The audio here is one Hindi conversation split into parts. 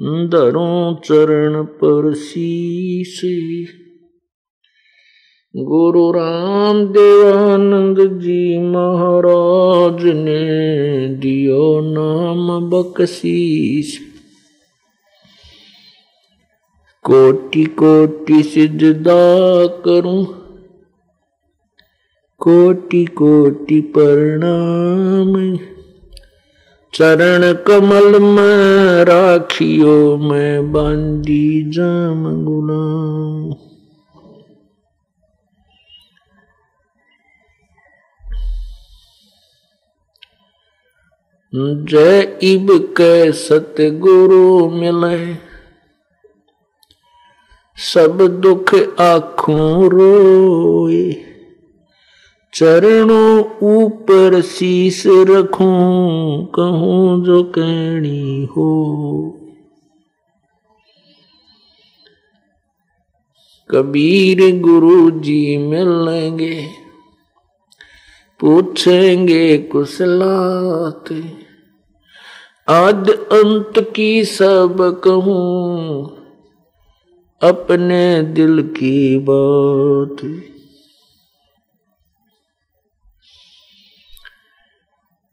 धरूं चरण पर शीश गुरु राम देवानंद जी महाराज ने दियो नाम बकशीश कोटि कोटि सिजदा करूँ, कोटि कोटि प्रणाम। चरण कमल में राखियो मैं बांदी जाम गुलाम। जय इब के सतगुरु मिले, सब दुख आखों रोए। चरणों ऊपर शीस रखूँ, कहूँ जो कहनी हो। कबीर गुरु जी मिलेंगे, पूछेंगे कुशलात। आद अंत की सब कहूँ, अपने दिल की बात।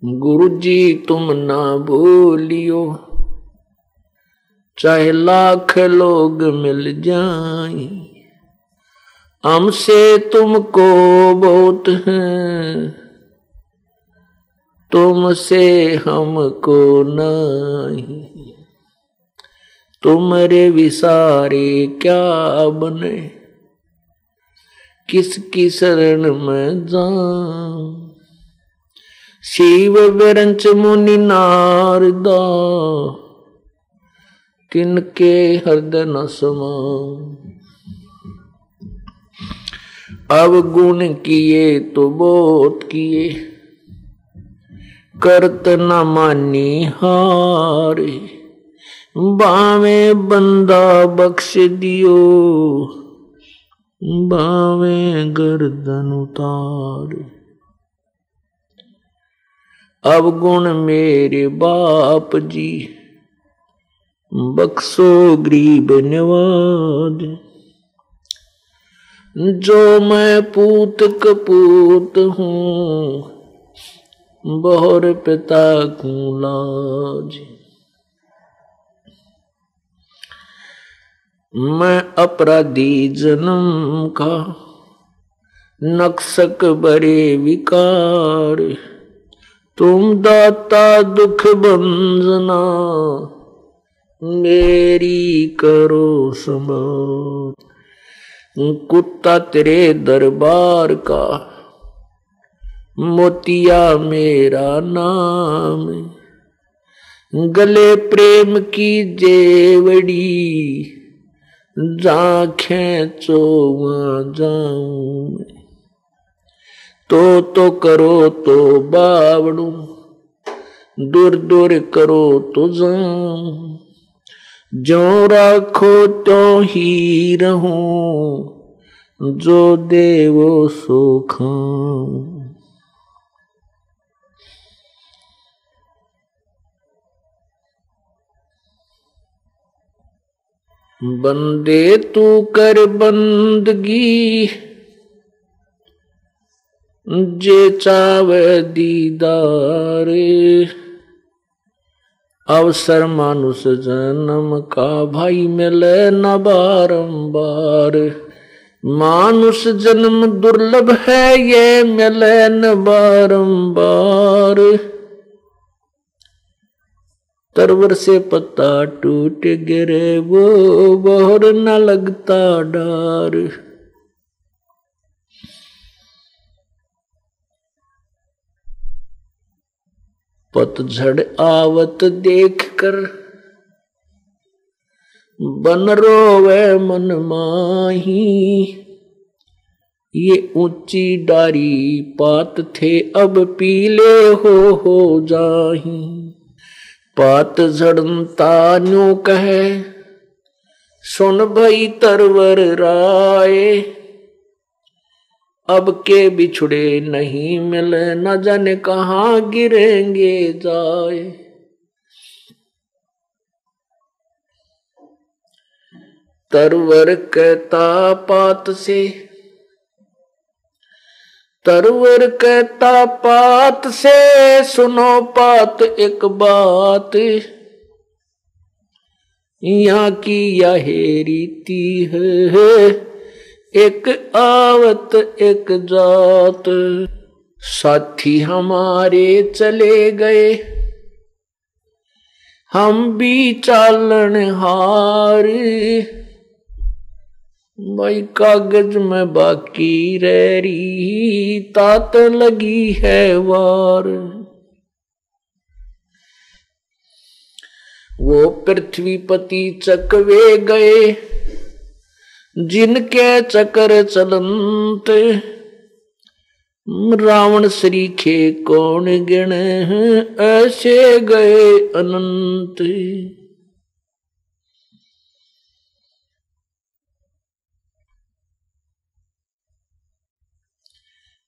गुरु जी तुम ना भूलियो। चाहे लाख लोग मिल जाए, हमसे तुमको बहुत है। तुमसे हमको नहीं। तुमरे विसारे क्या बने? किसकी शरण में जाऊँ? शिव विरंच मुनि नारदा तिनके हृदय न समा। अब गुण किए तो बहुत किए, करत न मानी हारे। बावे बंदा बख्श दियो, बावे गर्दन उतारे। अवगुण मेरे बाप जी। बख्सो गरीब निवाद। जो मैं पूत कपूत हूँ, बहुर पिता को लाज। मैं अपराधी जन्म का, नक्सक बड़े विकार। तुम दाता दुख बंजना, मेरी करो संभाल कुत्ता तेरे दरबार का, मोतिया मेरा नाम। गले प्रेम की जेवड़ी जा खेचो वहाँ जाऊँ। तो तो करो तो बावड़ू, दूर दूर करो तो जाऊँ। जो राखो तो ही रहूँ, जो देवो सो खाऊं। बंदे तू कर बंदगी जे चावे दीदार, अवसर मानुष जन्म का भाई मिले न बारंबार। मानुष जन्म दुर्लभ है ये मिले न बारंबार। तरवर से पत्ता टूट गिरे वो बोहर न लगता डार। पतझड़ आवत देख कर। बन रोवे मन माही। ये ऊँची डारी पात थे, अब पीले हो हो जाही। पात झड़ता न्यू कहे, सुन भई तरवर राय। अब के बिछड़े नहीं मिले, न जाने कहा गिरेंगे जाए। तरवर कहता पात से, तरवर कहता पात से सुनो पात एक बात। यहाँ की यह रीति है एक आवत, एक जात। साथी हमारे चले गए। हम भी चालन हार। भाई कागज़ में बाकी रह रही तात लगी है वार। वो पृथ्वीपति चकवे गए। जिनके चक्र चलंत, रावण श्री खे कौन गिण ऐसे गए अनंत।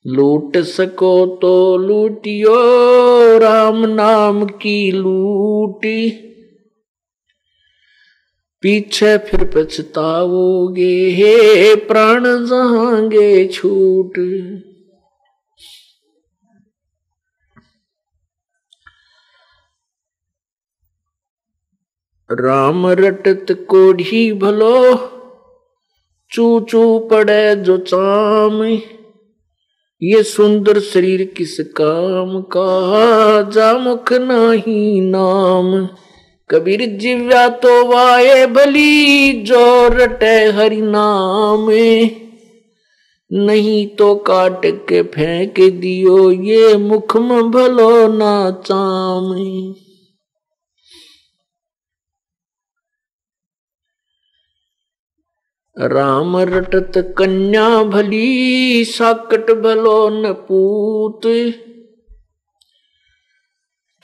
लूट सको तो लूटियो, राम नाम की लूटी। पीछे फिर पछताओगे हे प्राण जहांगे छूट। राम रटत कोढ़ी भलो चू चू पड़े जो चाम। ये सुंदर शरीर किस काम का, जा मुख नाही नाम। कबीर जिव्या तो वाये भली, जो रटे हरि नाम। नहीं तो काट के फेंक दियो, ये मुख में भलो ना चाम। राम रटत कन्या भली, साकट भलो न पूत।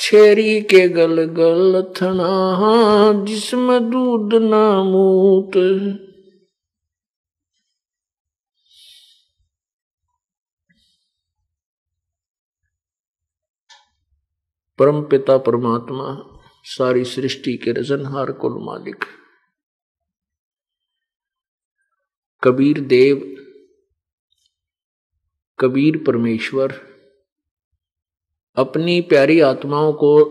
छेरी के गल गल थना, जिसमें दूध ना मूत। परम पिता परमात्मा, सारी सृष्टि के रजनहार कुल मालिक। कबीर देव, कबीर परमेश्वर अपनी प्यारी आत्माओं को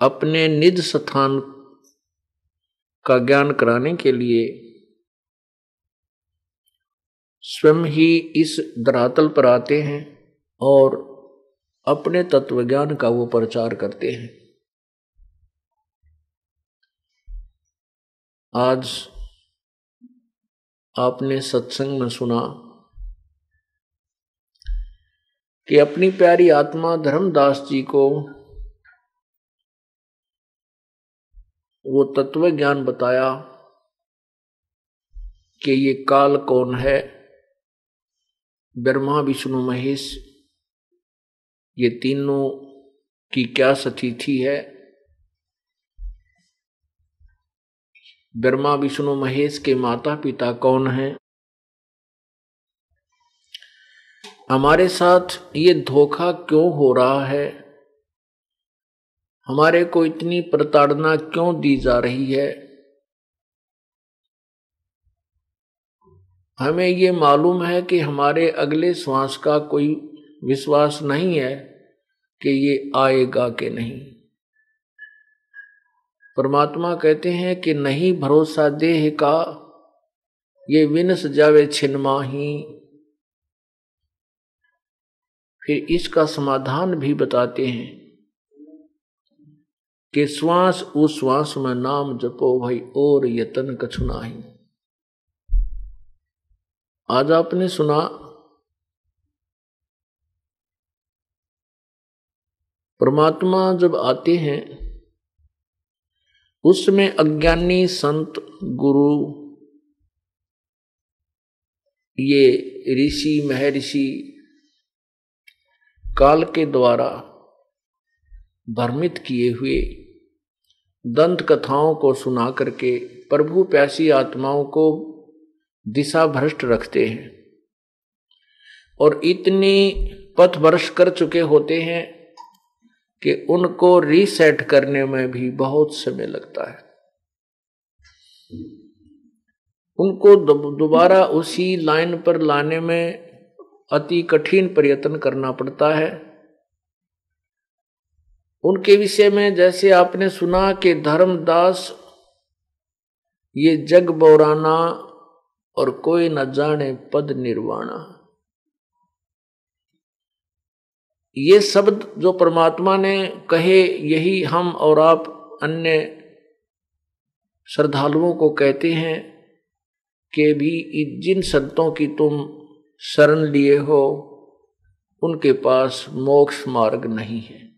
अपने निज स्थान का ज्ञान कराने के लिए स्वयं ही इस धरातल पर आते हैं और अपने तत्व ज्ञान का वो प्रचार करते हैं। आज आपने सत्संग में सुना कि अपनी प्यारी आत्मा धर्मदास जी को वो तत्व ज्ञान बताया कि ये काल कौन है? ब्रह्मा, विष्णु, महेश, ये तीनों की क्या सतिथि है? ब्रह्मा, विष्णु, महेश के माता पिता कौन हैं? हमारे साथ ये धोखा क्यों हो रहा है? हमारे को इतनी प्रताड़ना क्यों दी जा रही है? हमें ये मालूम है कि हमारे अगले श्वास का कोई विश्वास नहीं है कि ये आएगा कि नहीं। परमात्मा कहते हैं कि नहीं, भरोसा देह का ये विनस जावे छिन्माही फिर इसका समाधान भी बताते हैं कि श्वास, उस श्वास में नाम जपो भाई, और यतन कछुना ही आज आपने सुना, परमात्मा जब आते हैं, उसमें अज्ञानी संत, गुरु, ये ऋषि, महर्षि काल के द्वारा भ्रमित किए हुए दंत कथाओं को सुना करके प्रभु प्यासी आत्माओं को दिशा भ्रष्ट रखते हैं और इतनी पथ वर्ष कर चुके होते हैं कि उनको रीसेट करने में भी बहुत समय लगता है। उनको दोबारा उसी लाइन पर लाने में अति कठिन प्रयत्न करना पड़ता है। उनके विषय में जैसे आपने सुना कि धर्मदास ये जग बौराना और कोई न जाने पद निर्वाणा। ये शब्द जो परमात्मा ने कहे, यही हम और आप अन्य श्रद्धालुओं को कहते हैं कि भी जिन संतों की तुम शरण लिए हो, उनके पास मोक्ष मार्ग नहीं है।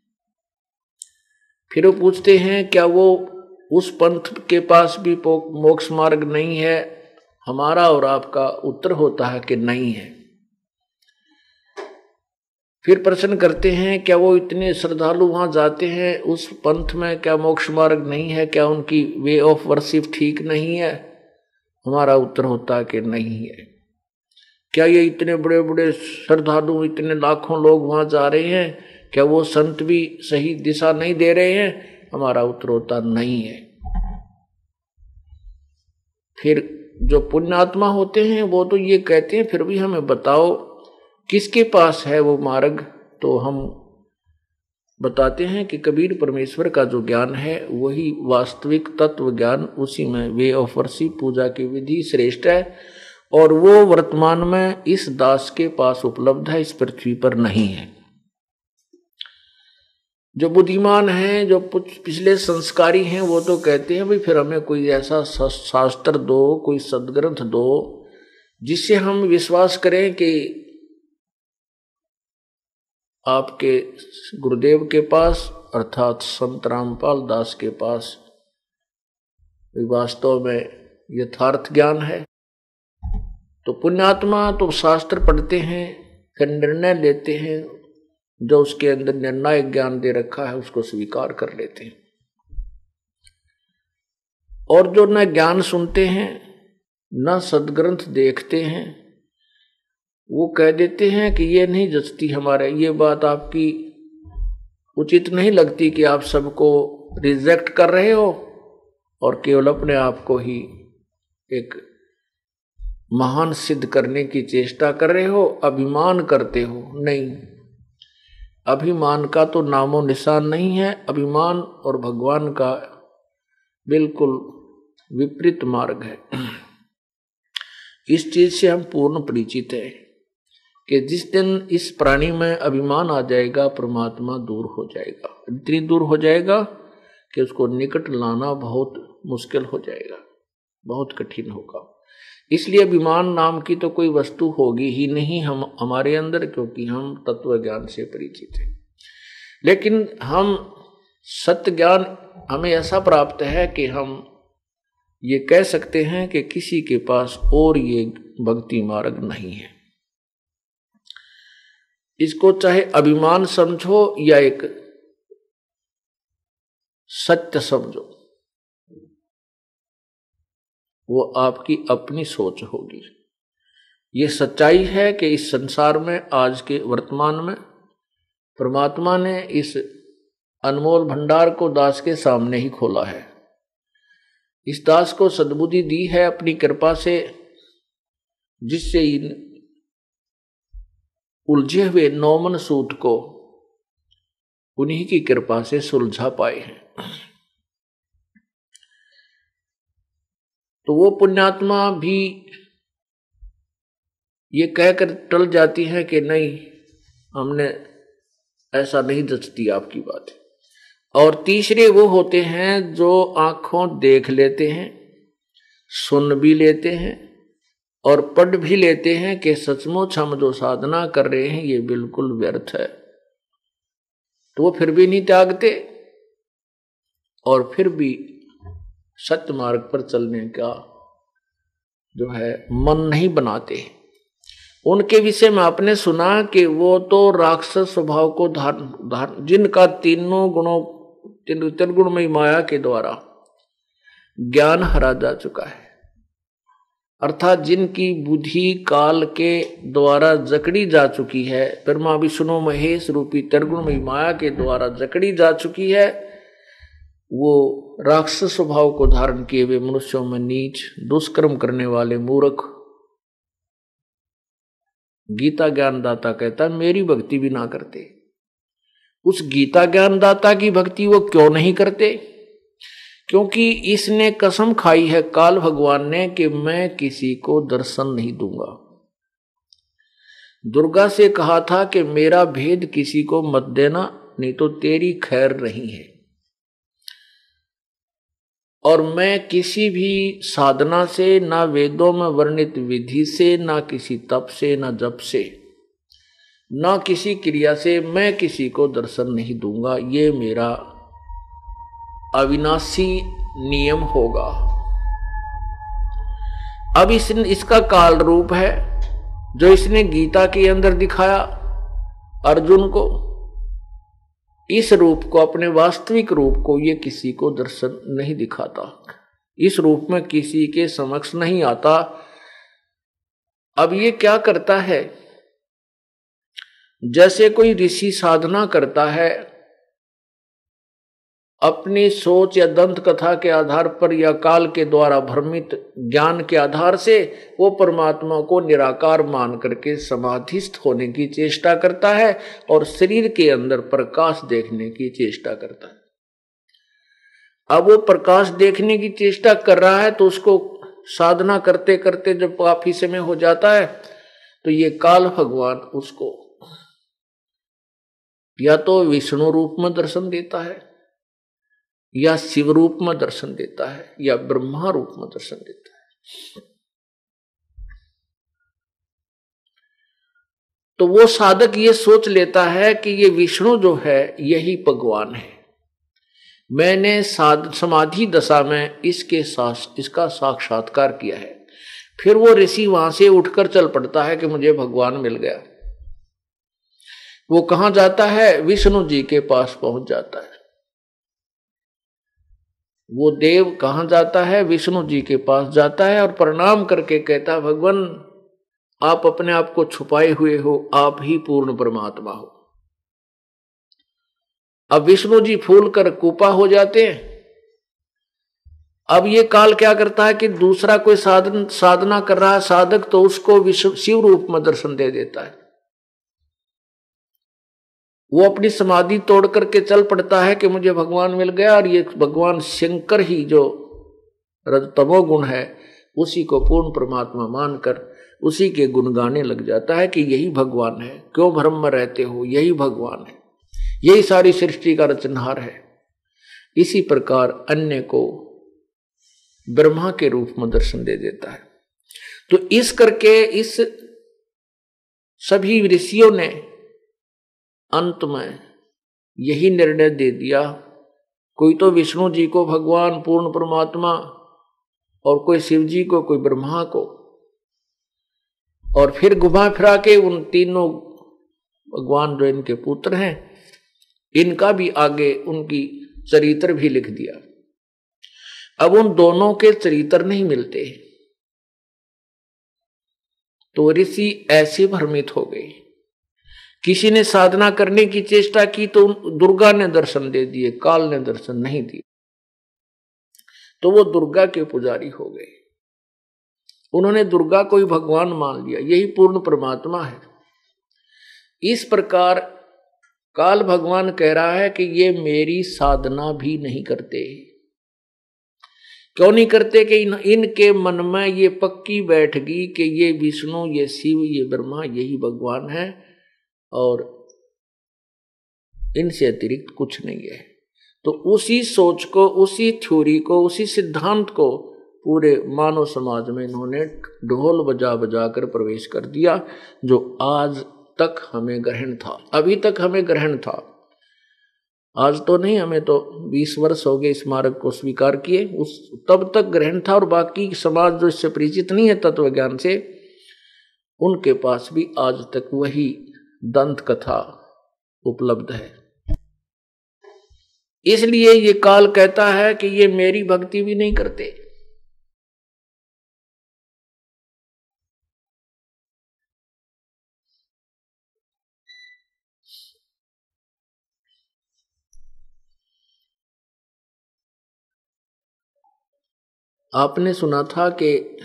फिर वो पूछते हैं, क्या वो उस पंथ के पास भी मोक्ष मार्ग नहीं है? हमारा और आपका उत्तर होता है कि नहीं है। फिर प्रश्न करते हैं, क्या वो इतने श्रद्धालु वहाँ जाते हैं? उस पंथ में क्या मोक्ष मार्ग नहीं है? क्या उनकी वे ऑफ़ वर्शिप ठीक नहीं है? हमारा उत्तर होता कि नहीं है। क्या ये इतने बड़े बड़े श्रद्धालु, इतने लाखों लोग वहाँ जा रहे हैं? क्या वो संत भी सही दिशा नहीं दे रहे हैं? हमारा उत्तर होता नहीं है। फिर जो पुण्यात्मा होते हैं, वो तो ये कहते हैं, फिर भी हमें बताओ, किसके पास है वो मार्ग? तो हम बताते हैं कि कबीर परमेश्वर का जो ज्ञान है, वही वास्तविक तत्व ज्ञान उसी में वे ऑफ़ पूजा की विधि श्रेष्ठ है। और वो वर्तमान में इस दास के पास उपलब्ध है, इस पृथ्वी पर नहीं है। जो बुद्धिमान हैं, जो पिछले संस्कारी हैं, वो तो कहते हैं, भाई, फिर हमें कोई ऐसा शास्त्र दो, कोई सदग्रंथ दो, जिससे हम विश्वास करें कि आपके गुरुदेव के पास, अर्थात संत रामपाल दास के पास, वास्तव में यथार्थ ज्ञान है। तो पुण्यात्मा तो शास्त्र पढ़ते हैं, फिर निर्णय लेते हैं, जो उसके अंदर निर्णायक ज्ञान दे रखा है, उसको स्वीकार कर लेते हैं। और जो न ज्ञान सुनते हैं, न सदग्रंथ देखते हैं, वो कह देते हैं कि ये नहीं जचती हमारे, ये बात आपकी उचित नहीं लगती कि आप सबको रिजेक्ट कर रहे हो, और केवल अपने आप को ही एक महान सिद्ध करने की चेष्टा कर रहे हो, अभिमान करते हो। नहीं। अभिमान का तो नामो निशान नहीं है, अभिमान और भगवान का बिल्कुल विपरीत मार्ग है। इस चीज़ से हम पूर्ण परिचित है कि जिस दिन इस प्राणी में अभिमान आ जाएगा, परमात्मा दूर हो जाएगा। इतनी दूर हो जाएगा कि उसको निकट लाना बहुत मुश्किल हो जाएगा, बहुत कठिन होगा। इसलिए अभिमान नाम की तो कोई वस्तु होगी ही नहीं हम हमारे अंदर, क्योंकि हम तत्व ज्ञान से परिचित हैं। लेकिन हम सत्य ज्ञान हमें ऐसा प्राप्त है कि हम ये कह सकते हैं कि किसी के पास और ये भक्ति मार्ग नहीं है। इसको चाहे अभिमान समझो या एक सत्य समझो वो आपकी अपनी सोच होगी। ये सच्चाई है कि इस संसार में, आज के वर्तमान में, परमात्मा ने इस अनमोल भंडार को दास के सामने ही खोला है। इस दास को सद्बुद्धि दी है अपनी कृपा से, जिससे इन उलझे हुए नौमन सूत को उन्हीं की कृपा से सुलझा पाए हैं। तो वो पुण्यात्मा भी ये कहकर टल जाती है कि नहीं, हमने ऐसा नहीं जचती आपकी बात। और तीसरे वो होते हैं जो आँखों देख लेते हैं, सुन भी लेते हैं और पढ़ भी लेते हैं कि सचमुच हम जो साधना कर रहे हैं ये बिल्कुल व्यर्थ है। तो वो फिर भी नहीं त्यागते और फिर भी सत्य मार्ग पर चलने का जो है मन नहीं बनाते। उनके विषय में आपने सुना कि वो तो राक्षस स्वभाव को धारण धारण जिनका तीनों गुणों, तीन गुण में माया के द्वारा ज्ञान हरा जा चुका है। अर्थात जिनकी बुद्धि काल के द्वारा जकड़ी जा चुकी है ब्रह्मा विष्णु महेश रूपी त्रिगुण में माया के द्वारा जकड़ी जा चुकी है, वो राक्षस स्वभाव को धारण किए हुए मनुष्यों में नीच, दुष्कर्म करने वाले मूर्ख। गीता ज्ञानदाता कहता, मेरी भक्ति भी ना करते। उस गीता ज्ञानदाता की भक्ति वो क्यों नहीं करते? क्योंकि इसने कसम खाई है काल भगवान ने कि मैं किसी को दर्शन नहीं दूँगा। दुर्गा से कहा था कि मेरा भेद किसी को मत देना, नहीं तो तेरी खैर नहीं है। और मैं किसी भी साधना से, ना वेदों में वर्णित विधि से, ना किसी तप से, ना जप से, ना किसी क्रिया से मैं किसी को दर्शन नहीं दूँगा। ये मेरा अविनाशी नियम होगा। अब इस, इसका काल रूप है, जो इसने गीता के अंदर दिखाया अर्जुन को। इस रूप को, अपने वास्तविक रूप को ये किसी को दर्शन नहीं दिखाता। इस रूप में किसी के समक्ष नहीं आता। अब ये क्या करता है? जैसे कोई ऋषि साधना करता है अपनी सोच या दंत कथा के आधार पर या काल के द्वारा भ्रमित ज्ञान के आधार से वो परमात्मा को निराकार मान करके समाधिस्थ होने की चेष्टा करता है और शरीर के अंदर प्रकाश देखने की चेष्टा करता है। अब वो प्रकाश देखने की चेष्टा कर रहा है तो उसको साधना करते करते जब काफ़ी समय हो जाता है तो ये काल भगवान उसको या तो विष्णु रूप में दर्शन देता है या शिव रूप में दर्शन देता है, या ब्रह्मा रूप में दर्शन देता है। तो वो साधक ये सोच लेता है कि ये विष्णु जो है, यही भगवान है। मैंने समाधि दशा में इसके साथ इसका साक्षात्कार किया है। फिर वो ऋषि वहाँ से उठकर चल पड़ता है कि मुझे भगवान मिल गया। वो कहा जाता है? विष्णु जी के पास पहुँच जाता है। वो देव कहा जाता है? विष्णु जी के पास जाता है और प्रणाम करके कहता भगवान, आप अपने आप को छुपाए हुए हो, आप ही पूर्ण परमात्मा हो। अब विष्णु जी फूल कर कुपा हो जाते हैं। अब ये काल क्या करता है कि दूसरा कोई साधन, साधना कर रहा है, साधक तो उसको शिव रूप में दर्शन दे देता है। वो अपनी समाधि तोड़ करके चल पड़ता है कि मुझे भगवान मिल गया और ये भगवान शंकर ही जो तमो गुण है, उसी को पूर्ण परमात्मा मानकर, उसी के गुण गाने लग जाता है कि यही भगवान है। क्यों भ्रम में रहते हो? यही भगवान है। यही सारी सृष्टि का रचनहार है। इसी प्रकार अन्य को ब्रह्मा के रूप में दर्शन दे देता है। तो इस करके इस सभी ऋषियों ने अंत में यही निर्णय दे दिया। कोई तो विष्णु जी को भगवान पूर्ण परमात्मा और कोई शिव जी को, कोई ब्रह्मा को। और फिर घुमा फिरा के उन तीनों भगवान जो इनके पुत्र हैं। इनका भी आगे उनकी चरित्र भी लिख दिया। अब उन दोनों के चरित्र नहीं मिलते। तो ऋषि ऐसे भ्रमित हो गए। किसी ने साधना करने की चेष्टा की तो दुर्गा ने दर्शन दे दिए, काल ने दर्शन नहीं दिए। तो वो दुर्गा के पुजारी हो गए। उन्होंने दुर्गा को ही भगवान मान लिया, यही पूर्ण परमात्मा है। इस प्रकार काल भगवान कह रहा है कि ये मेरी साधना भी नहीं करते। क्यों नहीं करते कि इन, इनके मन में ये पक्की बैठ गई कि ये विष्णु, ये शिव, ये ब्रह्मा, यही भगवान है। और इनसे अतिरिक्त कुछ नहीं है। तो उसी सोच को, उसी थ्योरी को, उसी सिद्धांत को पूरे मानव समाज में इन्होंने ढोल बजा बजा कर प्रवेश कर दिया, जो आज तक हमें ग्रहण था। अभी तक हमें ग्रहण था। आज तो नहीं, हमें तो 20 वर्ष हो गए स्मारक को स्वीकार किए। उस, तब तक ग्रहण था और बाकी समाज जो इससे परिचित नहीं है तत्व ज्ञान से, उनके पास भी आज तक वही दंत कथा उपलब्ध है। इसलिए ये काल कहता है कि ये मेरी भक्ति भी नहीं करते। आपने सुना था कि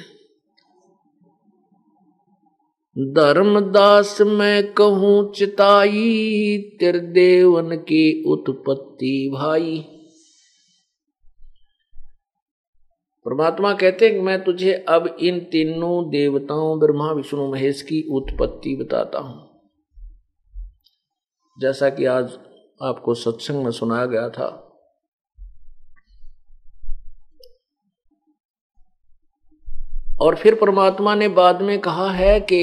धर्मदास मैं कहूँ चिताई देवन की उत्पत्ति भाई। परमात्मा कहते हैं मैं तुझे अब इन तीनों देवताओं, ब्रह्मा, विष्णु, महेश की उत्पत्ति बताता हूँ। जैसा कि आज आपको सत्संग में सुनाया गया था और फिर परमात्मा ने बाद में कहा है कि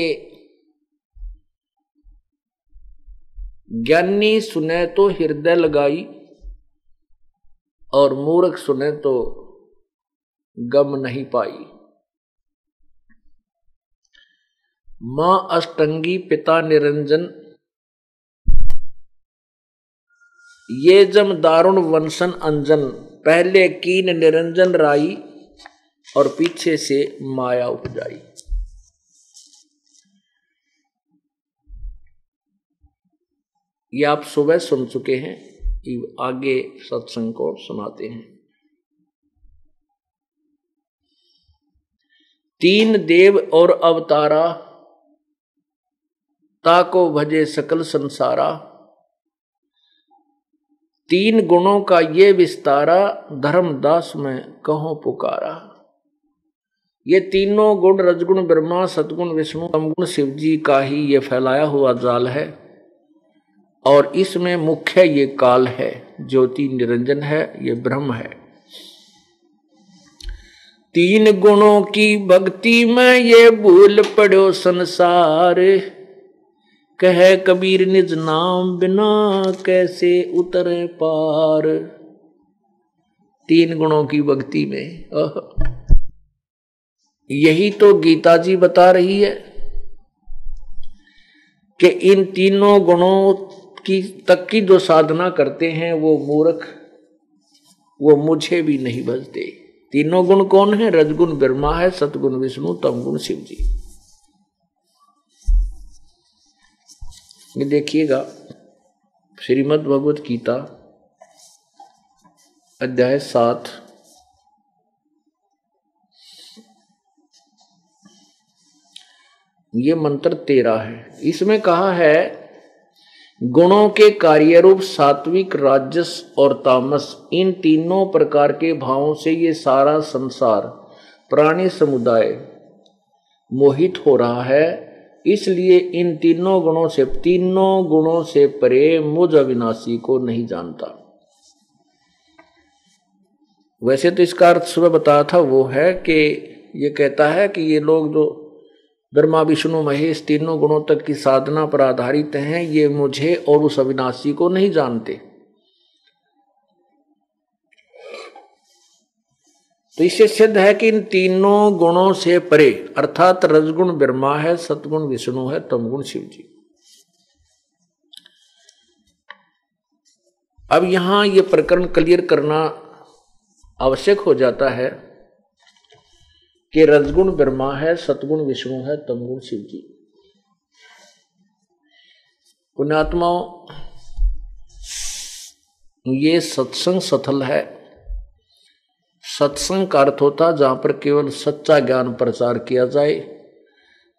ज्ञानी सुने तो हृदय लगाई और मूर्ख सुने तो गम नहीं पाई। माँ अष्टंगी, पिता निरंजन, ये जम दारुण वंशन अंजन, पहले कीन निरंजन राई और पीछे से माया उपजाई ये आप सुबह सुन चुके हैं आगे सत्संग को सुनाते हैं। तीन देव और अवतारा ताको भजे सकल संसारा। तीन गुणों का ये विस्तारा, धर्मदास में कहो पुकारा। ये तीनों गुण रजगुण, ब्रह्मा, सदगुण, विष्णु, तमगुण शिव जी का ही ये फैलाया हुआ जाल है। और इसमें मुख्य ये काल है, ज्योति निरंजन है, ये ब्रह्म है। तीन गुणों की भक्ति में ये भूल पड़ो संसार। कह कबीर निज नाम बिना कैसे उतरे पार। तीन गुणों की भक्ति में यही तो गीता जी बता रही है कि इन तीनों गुणों की, तक की जो साधना करते हैं, वो मूर्ख, वो मुझे भी नहीं बजते। तीनों गुण कौन है? रजगुण ब्रह्मा है, सतगुण विष्णु, तमगुण शिव जी। देखिएगा श्रीमद भगवत गीता, अध्याय सात। ये मंत्र तेरा है। इसमें कहा है, गुणों के कार्य रूप सात्विक, राजस और तामस, इन तीनों प्रकार के भावों से ये सारा संसार, प्राणी समुदाय मोहित हो रहा है। इसलिए इन तीनों गुणों से, तीनों गुणों से परे मुझ अविनाशी को नहीं जानता। वैसे तो इसका अर्थ सुबह बताया था वो है कि ये कहता है कि ये लोग जो ब्रह्मा, विष्णु, महेश तीनों गुणों तक की साधना पर आधारित हैं, ये मुझे और उस अविनाशी को नहीं जानते। तो इससे सिद्ध है कि इन तीनों गुणों से परे, अर्थात रजगुण ब्रह्मा है, सतगुण विष्णु है, तमगुण शिव जी अब यहाँ ये प्रकरण क्लियर करना आवश्यक हो जाता है। कि रजगुण ब्रह्मा है, सतगुण विष्णु है, तमगुण शिव जी। पुण्यात्माओं, ये सत्संग सथल है। सत्संग का अर्थ होता जहाँ पर केवल सच्चा ज्ञान प्रचार किया जाए,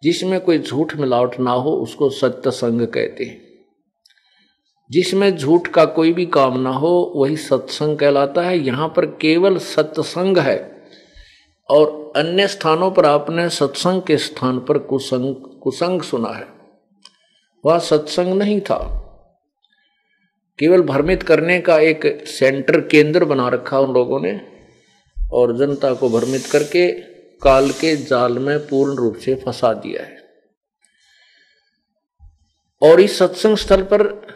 जिसमें कोई झूठ मिलावट ना हो, उसको सत्य संग कहते हैं। जिसमें झूठ का कोई भी काम ना हो, वही सत्संग कहलाता है। यहाँ पर केवल सत्संग है और अन्य स्थानों पर आपने सत्संग के स्थान पर कुसंग कुसंग सुना है। वह सत्संग नहीं था। केवल भ्रमित करने का एक सेंटर केंद्र बना रखा उन लोगों ने और जनता को भ्रमित करके काल के जाल में पूर्ण रूप से फंसा दिया है। और इस सत्संग स्थल पर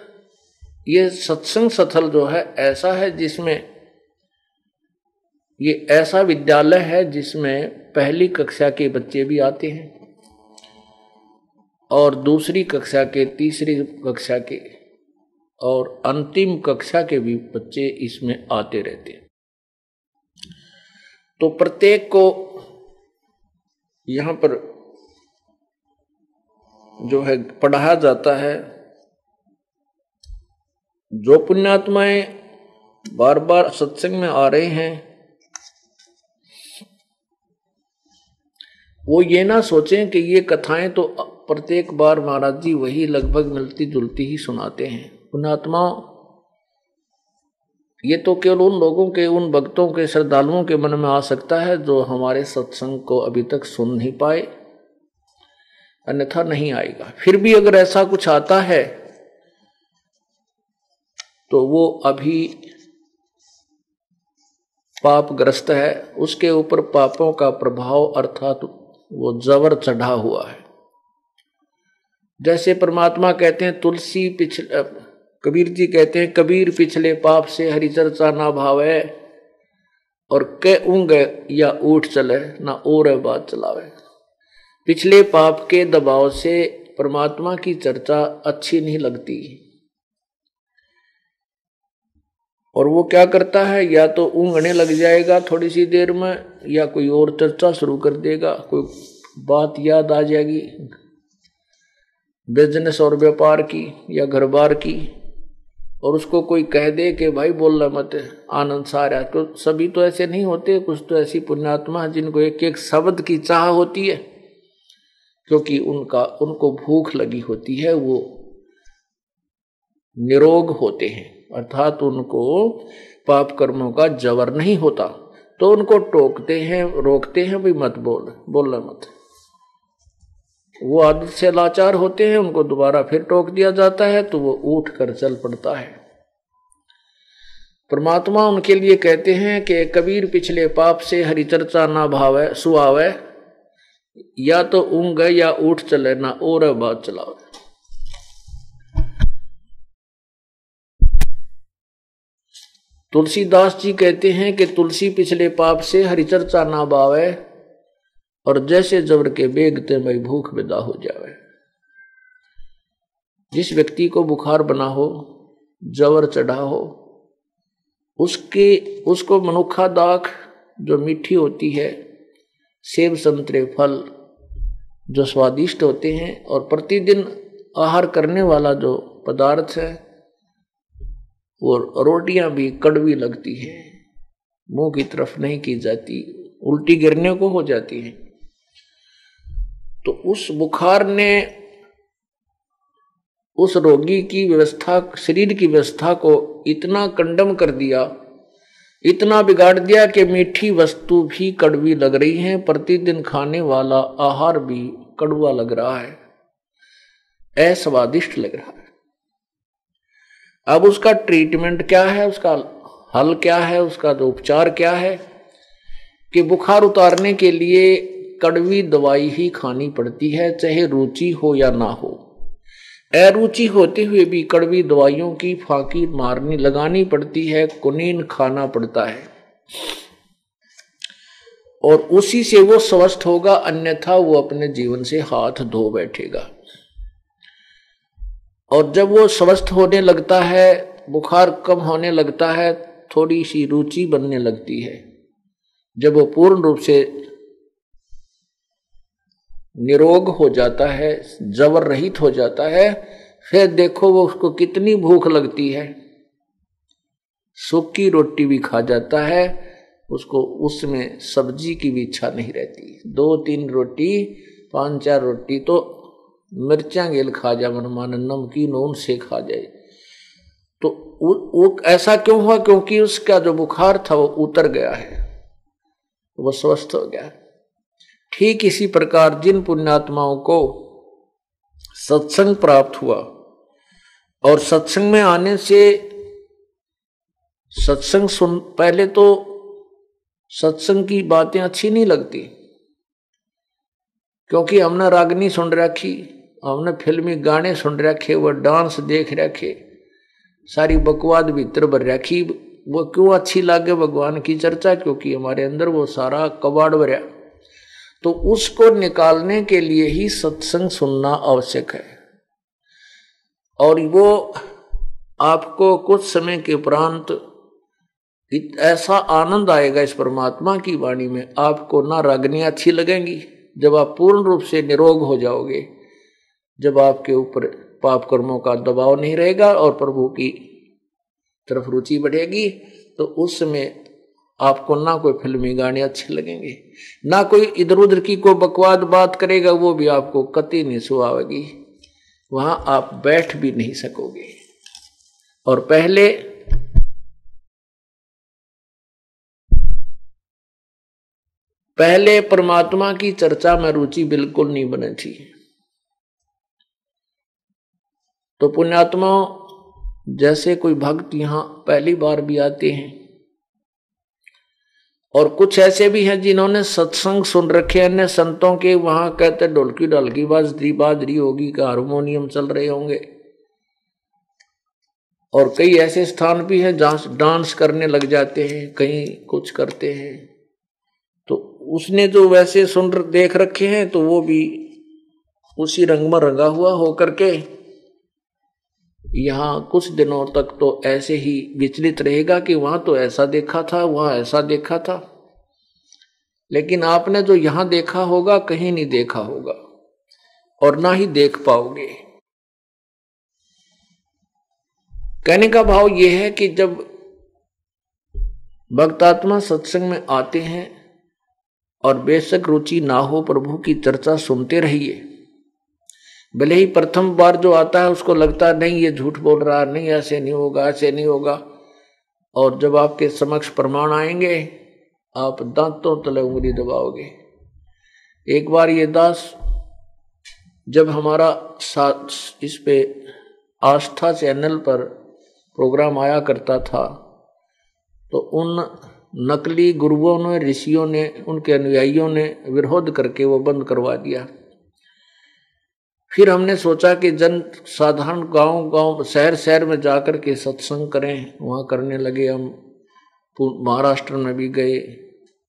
यह सत्संग सथल जो है, ऐसा है जिसमें ये ऐसा विद्यालय है जिसमें पहली कक्षा के बच्चे भी आते हैं और दूसरी कक्षा के, तीसरी कक्षा के और अंतिम कक्षा के भी बच्चे इसमें आते रहते हैं। तो प्रत्येक को यहाँ पर जो है पढ़ाया जाता है। जो पुण्यात्माएँ बार बार सत्संग में आ रहे हैं वो ये ना सोचें कि ये कथाएँ तो प्रत्येक बार महाराज जी वही लगभग मिलती जुलती ही सुनाते हैं। पुणात्मा ये तो केवल उन लोगों के, उन भक्तों के, श्रद्धालुओं के मन में आ सकता है जो हमारे सत्संग को अभी तक सुन नहीं पाए, अन्यथा नहीं आएगा। फिर भी अगर ऐसा कुछ आता है तो वो अभी पापग्रस्त है। उसके ऊपर पापों का प्रभाव अर्थात वो जबर चढ़ा हुआ है। जैसे परमात्मा कहते हैं, तुलसी पिछले कबीर जी कहते हैं, कबीर पिछले पाप से हरिचर्चा ना भावे और के ऊंग या उठ चले, ना और बात चलावे। पिछले पाप के दबाव से परमात्मा की चर्चा अच्छी नहीं लगती। और वो क्या करता है? या तो ऊँगने लग जाएगा थोड़ी सी देर में, या कोई और चर्चा शुरू कर देगा, कोई बात याद आ जाएगी। बिज़नेस और व्यापार की, या घर बार की, और उसको कोई कह दे कि भाई बोल रहा मत, आनंद सा तो सभी तो ऐसे नहीं होते, कुछ तो ऐसी पुण्यात्मा जिनको एक एक शब्द की चाह होती है, क्योंकि उनका, उनको भूख लगी होती है, वो निरोग होते हैं। अर्थात उनको पाप कर्मों का जवर नहीं होता। तो उनको टोकते हैं, रोकते हैं भाई मत बोल, बोलना मत। वो आदत से लाचार होते हैं, उनको दोबारा फिर टोक दिया जाता है तो वो उठ कर चल पड़ता है। परमात्मा उनके लिए कहते हैं कि, कबीर पिछले पाप से हरि चर्चा ना भावे, सुहावे, या तो ऊंग या उठ चले ना, और बात चलावे तुलसीदास जी कहते हैं कि तुलसी पिछले पाप से हरिचर्चा ना बावे और जैसे जबर के बेगते में भूख विदा हो जावे। जिस व्यक्ति को बुखार बना हो जवर चढ़ा हो, उसके, उसको मनुखा दाख जो मीठी होती है, सेब संतरे फल जो स्वादिष्ट होते हैं और प्रतिदिन आहार करने वाला जो पदार्थ है वो रोटियाँ भी कड़वी लगती है। मुँह की तरफ़ नहीं की जाती उल्टी गिरने को हो जाती है। तो उस बुखार ने उस रोगी की व्यवस्था शरीर की व्यवस्था को इतना कंडम कर दिया इतना बिगाड़ दिया कि मीठी वस्तु भी कड़वी लग रही है। प्रतिदिन खाने वाला आहार भी कड़वा लग रहा है। अस्वादिष्ट लग रहा है। अब उसका ट्रीटमेंट क्या है? उसका हल क्या है? उसका जो उपचार क्या है? कि बुखार उतारने के लिए कड़वी दवाई ही खानी पड़ती है, चाहे रुचि हो या ना हो। अरुचि होते हुए भी कड़वी दवाइयों की फांकी मारनी, लगानी पड़ती है, कुनीन खाना पड़ता है। और उसी से वो स्वस्थ होगा, अन्यथा वो अपने जीवन से हाथ धो बैठेगा। और जब वो स्वस्थ होने लगता है, बुखार कम होने लगता है थोड़ी सी रुचि बनने लगती है। जब वो पूर्ण रूप से निरोग हो जाता है, जबर रहित हो जाता है, फिर देखो वो उसको कितनी भूख लगती है। सूखी रोटी भी खा जाता है, उसको उसमें सब्ज़ी की भी इच्छा नहीं रहती। दो तीन रोटी पाँच चार रोटी तो मिर्चा गेल खा जा, मन मान नमकीन ऊन से खा जाए। तो वो ऐसा क्यों हुआ? क्योंकि उसका जो बुखार था वो उतर गया है। वो स्वस्थ हो गया। ठीक इसी प्रकार जिन पुण्यात्माओं को सत्संग प्राप्त हुआ और सत्संग में आने से सत्संग सुन, पहले तो सत्संग की बातें अच्छी नहीं लगती, क्योंकि हमने रागनी सुन रखी। हमने फिल्मी गाने सुन रखे, वो डांस देख रखे, सारी बकवाद भीतर भर रखी। वो क्यों अच्छी लागे भगवान की चर्चा? क्योंकि हमारे अंदर वो सारा कबाड़ भरया तो उसको निकालने के लिए ही सत्संग सुनना आवश्यक है। और वो आपको कुछ समय के उपरांत ऐसा आनंद आएगा इस परमात्मा की वाणी में। आपको ना रागनियाँ अच्छी लगेंगी। जब आप पूर्ण रूप से निरोग हो जाओगे जब आपके ऊपर पाप कर्मों का दबाव नहीं रहेगा और प्रभु की तरफ़ रुचि बढ़ेगी तो उस समय आपको ना कोई फिल्मी गाने अच्छे लगेंगे, ना कोई इधर उधर की कोई बकवाद बात करेगा, वो भी आपको कति नहीं सुहावेगी। वहाँ आप बैठ भी नहीं सकोगे। और पहले पहले परमात्मा की चर्चा में रुचि बिल्कुल नहीं बनी थी। तो पुण्यात्मा जैसे कोई भक्त यहाँ पहली बार भी आते हैं। और कुछ ऐसे भी हैं जिन्होंने सत्संग सुन रखे अन्य संतों के वहाँ कहते ढोलकी ढोलकी बाजरी बाजरी होगी, का हारमोनियम चल रहे होंगे। और कई ऐसे स्थान भी हैं जहाँ डांस करने लग जाते हैं, कहीं कुछ करते हैं। तो उसने जो वैसे सुन देख रखे हैं तो वो भी उसी रंग में रंगा हुआ होकर के यहाँ कुछ दिनों तक तो ऐसे ही विचलित रहेगा कि वहाँ तो ऐसा देखा था, वहाँ ऐसा देखा था। लेकिन आपने जो यहाँ देखा होगा, कहीं नहीं देखा होगा और ना ही देख पाओगे। कहने का भाव यह है कि जब भक्तात्मा सत्संग में आते हैं और बेशक रुचि ना हो, प्रभु की चर्चा सुनते रहिए। भले ही प्रथम बार जो आता है उसको लगता है, नहीं, ये झूठ बोल रहा, नहीं, ऐसे नहीं होगा, ऐसे नहीं होगा। और जब आपके समक्ष प्रमाण आएँगे, आप दांतों तले उंगली दबाओगे। एक बार ये दास, जब हमारा साथ इस पे आस्था चैनल पर प्रोग्राम आया करता था तो उन नकली गुरुओं ने, ऋषियों ने, उनके अनुयायियों ने विरोध करके वो बंद करवा दिया। फिर हमने सोचा कि जन साधारण गाँव गाँव, शहर शहर में जाकर के सत्संग करें। वहाँ करने लगे हम। महाराष्ट्र में भी गए,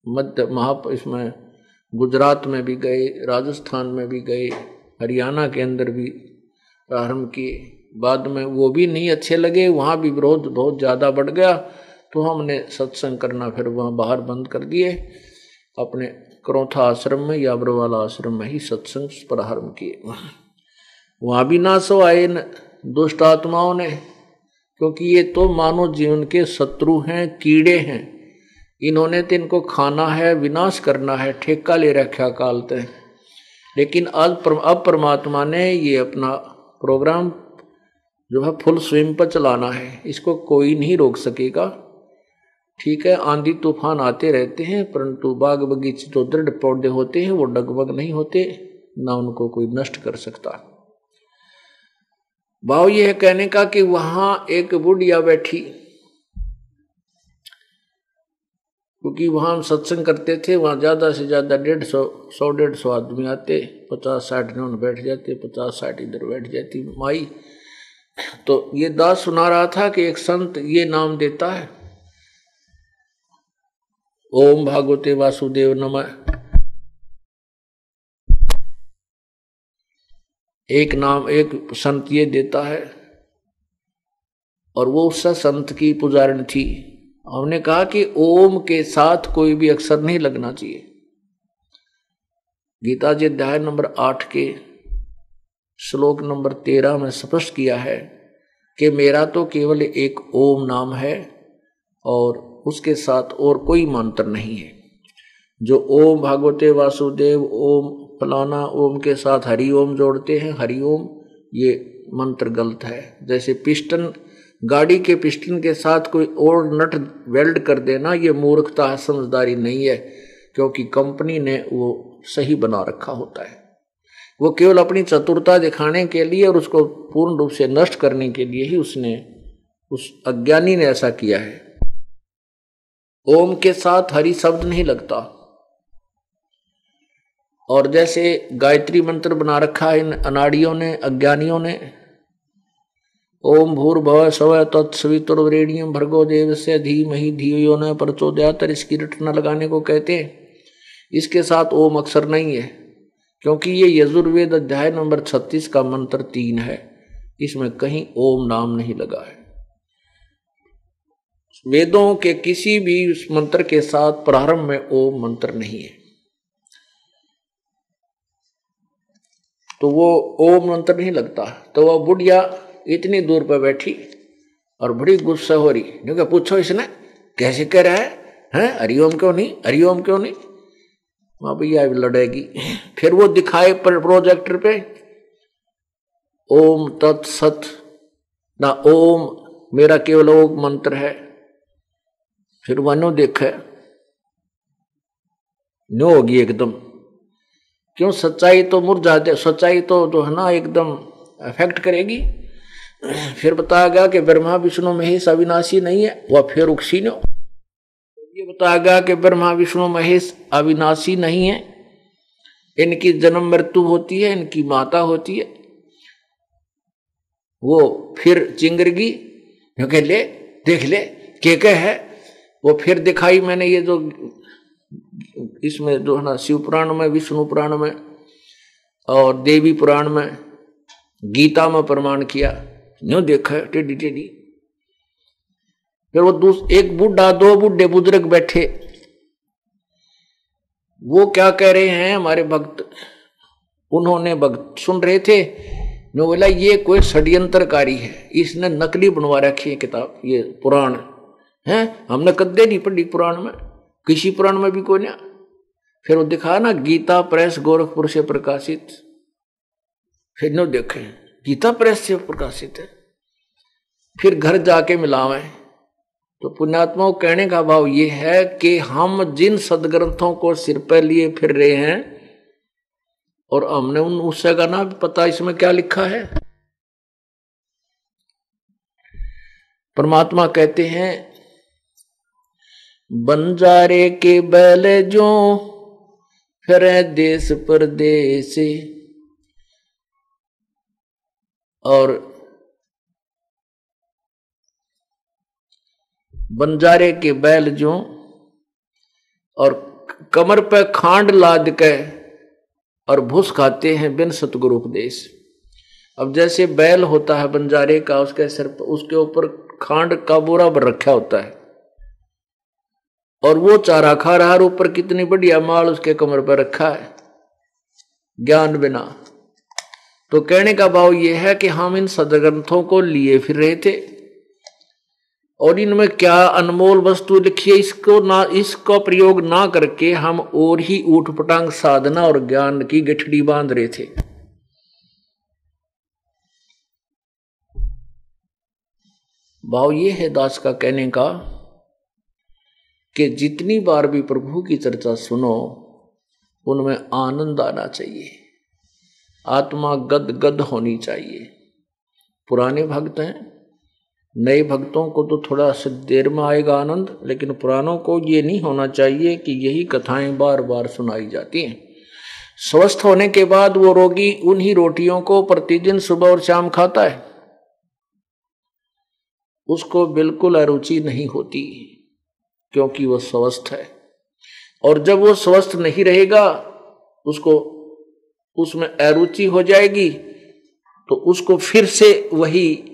मध्य, महा, इसमें गुजरात में भी गए, राजस्थान में भी गए, हरियाणा के अंदर भी प्रारंभ किए। बाद में वो भी नहीं अच्छे लगे, वहाँ भी विरोध बहुत ज़्यादा बढ़ गया तो हमने सत्संग करना फिर वहाँ बाहर बंद कर दिए। अपने क्रोथा आश्रम में या वाला आश्रम में ही सत्संग प्रारंभ किए। वहाँ भी ना सो आए दुष्ट आत्माओं ने। क्योंकि ये तो मानव जीवन के शत्रु हैं, कीड़े हैं। इन्होंने तो इनको खाना है, विनाश करना है, ठेका ले रखा काल कालते लेकिन आज अब परमात्मा ने ये अपना प्रोग्राम जो है फुल स्विम पर चलाना है। इसको कोई नहीं रोक सकेगा। ठीक है, आंधी तूफ़ान आते रहते हैं, परंतु बाग बगीचे जो दृढ़ पौधे होते हैं, वो डगमग नहीं होते, ना उनको कोई नष्ट कर सकता। भाव यह कहने का कि वहाँ एक बुढ़िया बैठी। क्योंकि वहाँ हम सत्संग करते थे, वहाँ ज़्यादा से ज़्यादा डेढ़ सौ सौ डेढ़ सौ आदमी आते, पचास साठ नौन बैठ जाते, पचास साठ इधर बैठ जाती माई। तो ये दास सुना रहा था कि एक संत ये नाम देता है। ओम भागवते वासुदेव नमः। एक नाम, एक संत ये देता है। और वो उस संत की पुजारण थी। हमने कहा कि ओम के साथ कोई भी अक्षर नहीं लगना चाहिए। गीता जी अध्याय नंबर आठ के श्लोक नंबर तेरह में स्पष्ट किया है कि मेरा तो केवल एक ओम नाम है और उसके साथ और कोई मंत्र नहीं है। जो ओम भागवते वासुदेव, ओम फलाना ओम के साथ हरि ओम जोड़ते हैं। हरि ओम, ये मंत्र गलत है। जैसे पिस्टन गाड़ी के पिस्टन के साथ कोई और नट वेल्ड कर देना, ये मूर्खता समझदारी नहीं है, क्योंकि कंपनी ने वो सही बना रखा होता है। वो केवल अपनी चतुरता दिखाने के लिए और उसको पूर्ण रूप से नष्ट करने के लिए ही उसने, उस अज्ञानी ने ऐसा किया है। ओम के साथ हरि शब्द नहीं लगता। और जैसे गायत्री मंत्र बना रखा है इन अनाड़ियों ने, अज्ञानियों ने, ओम भूर्भव स्व तत्सवितुर्वरेणियम भर्गो देव से धीमहि धियो न प्रचोदयातर इसकी रटना लगाने को कहते हैं। इसके साथ ओम अक्षर नहीं है, क्योंकि ये यजुर्वेद अध्याय नंबर छत्तीस का मंत्र तीन है। इसमें कहीं ओम नाम नहीं लगा है। वेदों के किसी भी मंत्र के साथ प्रारंभ में ओम मंत्र नहीं है। तो वो ओम मंत्र नहीं लगता। तो वह बुढ़िया इतनी दूर पर बैठी और बड़ी गुस्सा हो रही। क्योंकि पूछो इसने, कैसे कह रहा है? हैं? हरिओम क्यों नहीं? हरिओम क्यों नहीं? वहाँ भैया लड़ेगी। फिर वो दिखाए पर प्रोजेक्टर पे, ओम तत्सत, ना ओम, मेरा केवल ओम मंत्र है। फिर वनो देखे। नो होगी एकदम। क्यों सच्चाई तो मुरझा दे, सच्चाई तो जो है ना, एकदम अफेक्ट करेगी। फिर बताया गया कि ब्रह्मा विष्णु महेश अविनाशी नहीं है, वह फिर उकसी नो ये बताया गया कि ब्रह्मा विष्णु महेश अविनाशी नहीं है। इनकी जन्म मृत्यु होती है, इनकी माता होती है। वो फिर चिंगरगी क्योंकि ले, देख ले, के के है वो फिर दिखाई मैंने ये जो इसमें जो है ना, शिव पुराण में, विष्णु पुराण में और देवी पुराण में गीता में प्रमाण किया। न्यू देखा, टेढ़ी टेढ़ी। फिर वो दूस, एक बुढ़ा दो बुढ़े बुज़ुर्ग बैठे। वो क्या कह रहे हैं, हमारे भक्त? उन्होंने भक्त सुन रहे थे। नो बोला, ये कोई षड्यंत्रकारी है। इसने नकली बनवा रखी है किताब, ये पुराण। है? हमने कदे नहीं पढ़ी पुराण में। किसी पुराण में भी कोई ना फिर वो दिखा ना, गीता प्रेस गोरखपुर से प्रकाशित। फिर नो देखे गीता प्रेस से प्रकाशित है। फिर घर जाके मिलावे। तो पुण्यात्मा कहने का भाव ये है कि हम जिन सदग्रंथों को सिर पर लिए फिर रहे हैं, और हमने उन, उससे का ना पता इसमें क्या लिखा है। परमात्मा कहते हैं बंजारे के बैल जो फिर देश परदेश और बंजारे के बैल जो और कमर पे खांड लाद के और भूस खाते हैं बिन सतगुरु उपदेश। अब जैसे बैल होता है बंजारे का, उसके सिर पर उसके ऊपर खांड का बोरा रखा होता है। और वो चारा खा रहा है ऊपर कितनी बढ़िया माल उसके कमर पर रखा है। ज्ञान बिना। तो कहने का भाव यह है कि हम इन सदग्रंथों को लिए फिर रहे थे। और इनमें क्या अनमोल वस्तु लिखी है, इसको ना, इसका प्रयोग ना करके हम और ही ऊट पटांग साधना और ज्ञान की गठड़ी बाँध रहे थे। भाव ये है दास का कहने का कि जितनी बार भी प्रभु की चर्चा सुनो, उनमें आनंद आना चाहिए। आत्मा गद गद होनी चाहिए। पुराने भक्त हैं, नए भक्तों को तो थोड़ा सा देर में आएगा आनंद, लेकिन पुरानों को ये नहीं होना चाहिए कि यही कथाएँ बार बार सुनाई जाती हैं। स्वस्थ होने के बाद वो रोगी उन्हीं रोटियों को प्रतिदिन सुबह और शाम खाता है। उसको बिल्कुल अरुचि नहीं होती। क्योंकि वह स्वस्थ है। और जब वो स्वस्थ नहीं रहेगा, उसको, उसमें अरुचि हो जाएगी तो उसको फिर से वही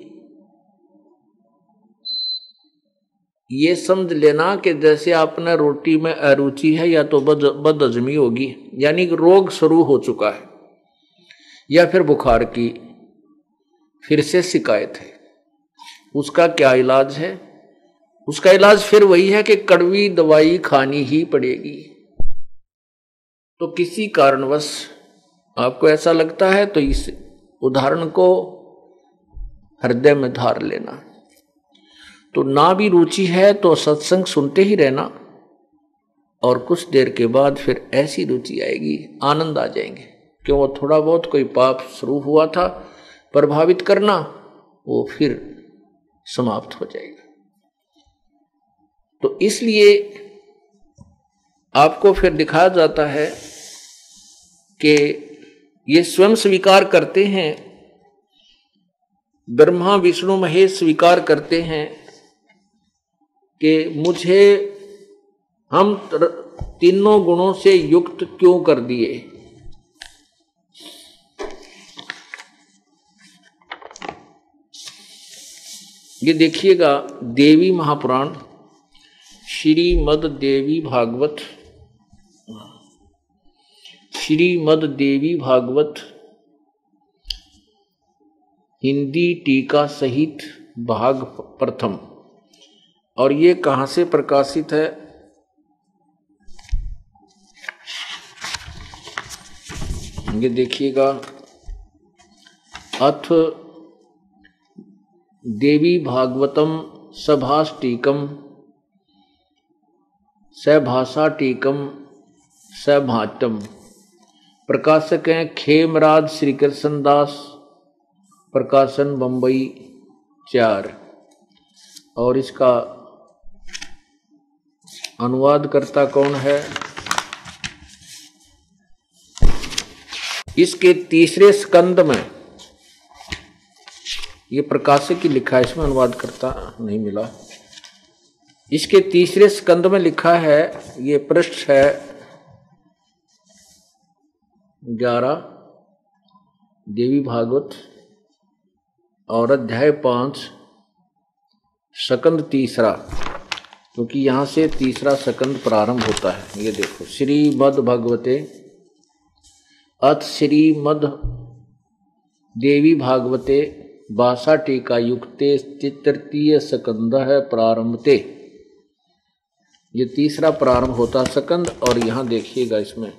ये समझ लेना कि जैसे आपने रोटी में अरुचि है, या तो बद, बदअजमी होगी, यानी रोग शुरू हो चुका है, या फिर बुखार की फिर से शिकायत है। उसका क्या इलाज है? उसका इलाज फिर वही है कि कड़वी दवाई खानी ही पड़ेगी। तो किसी कारणवश आपको ऐसा लगता है तो इस उदाहरण को हृदय में धार लेना। तो ना भी रुचि है तो सत्संग सुनते ही रहना, और कुछ देर के बाद फिर ऐसी रुचि आएगी, आनंद आ जाएँगे। क्यों? वो थोड़ा बहुत कोई पाप शुरू हुआ था, प्रभावित करना, वो फिर समाप्त हो जाएगा। तो इसलिए आपको फिर दिखाया जाता है कि ये स्वयं स्वीकार करते हैं, ब्रह्मा, विष्णु, महेश स्वीकार करते हैं कि मुझे हम तीनों गुणों से युक्त क्यों कर दिए। ये देखिएगा देवी महापुराण श्रीमद देवी भागवत। श्रीमद देवी भागवत। हिंदी टीका सहित भाग प्रथम। और ये कहाँ से प्रकाशित है? ये देखिएगा। अथ देवी भागवतम सभाष टीकम सभाषा टीकम सभाटम प्रकाशक हैं खेमराज श्री कृष्ण दास, प्रकाशन बम्बई चार। और इसका अनुवादकर्ता कौन है? इसके तीसरे स्कंद में, ये प्रकाशक की लिखा है, इसमें अनुवाद करता नहीं मिला। इसके तीसरे स्कंद में लिखा है, ये पृष्ठ है ग्यारह, देवी भागवत, और अध्याय पाँच, सकंद तीसरा, क्योंकि यहाँ से तीसरा सकंद प्रारंभ होता है। ये देखो, श्रीमद भगवते, अथ श्रीमद देवी भागवते बासा टीका युक्ते, तृतीय सकंद है प्रारंभते। ये तीसरा प्रारंभ होता सकंद और यहाँ देखिएगा इसमें।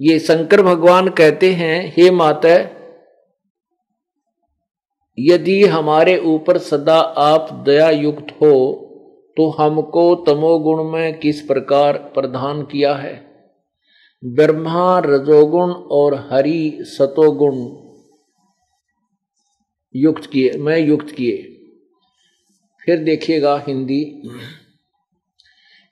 ये शंकर भगवान कहते हैं, हे माता, यदि हमारे ऊपर सदा आप दया युक्त हो तो हमको तमोगुण में किस प्रकार प्रदान किया है? ब्रह्मा रजोगुण और हरि सतोगुण युक्त किए, मैं युक्त किए। फिर देखिएगा हिंदी।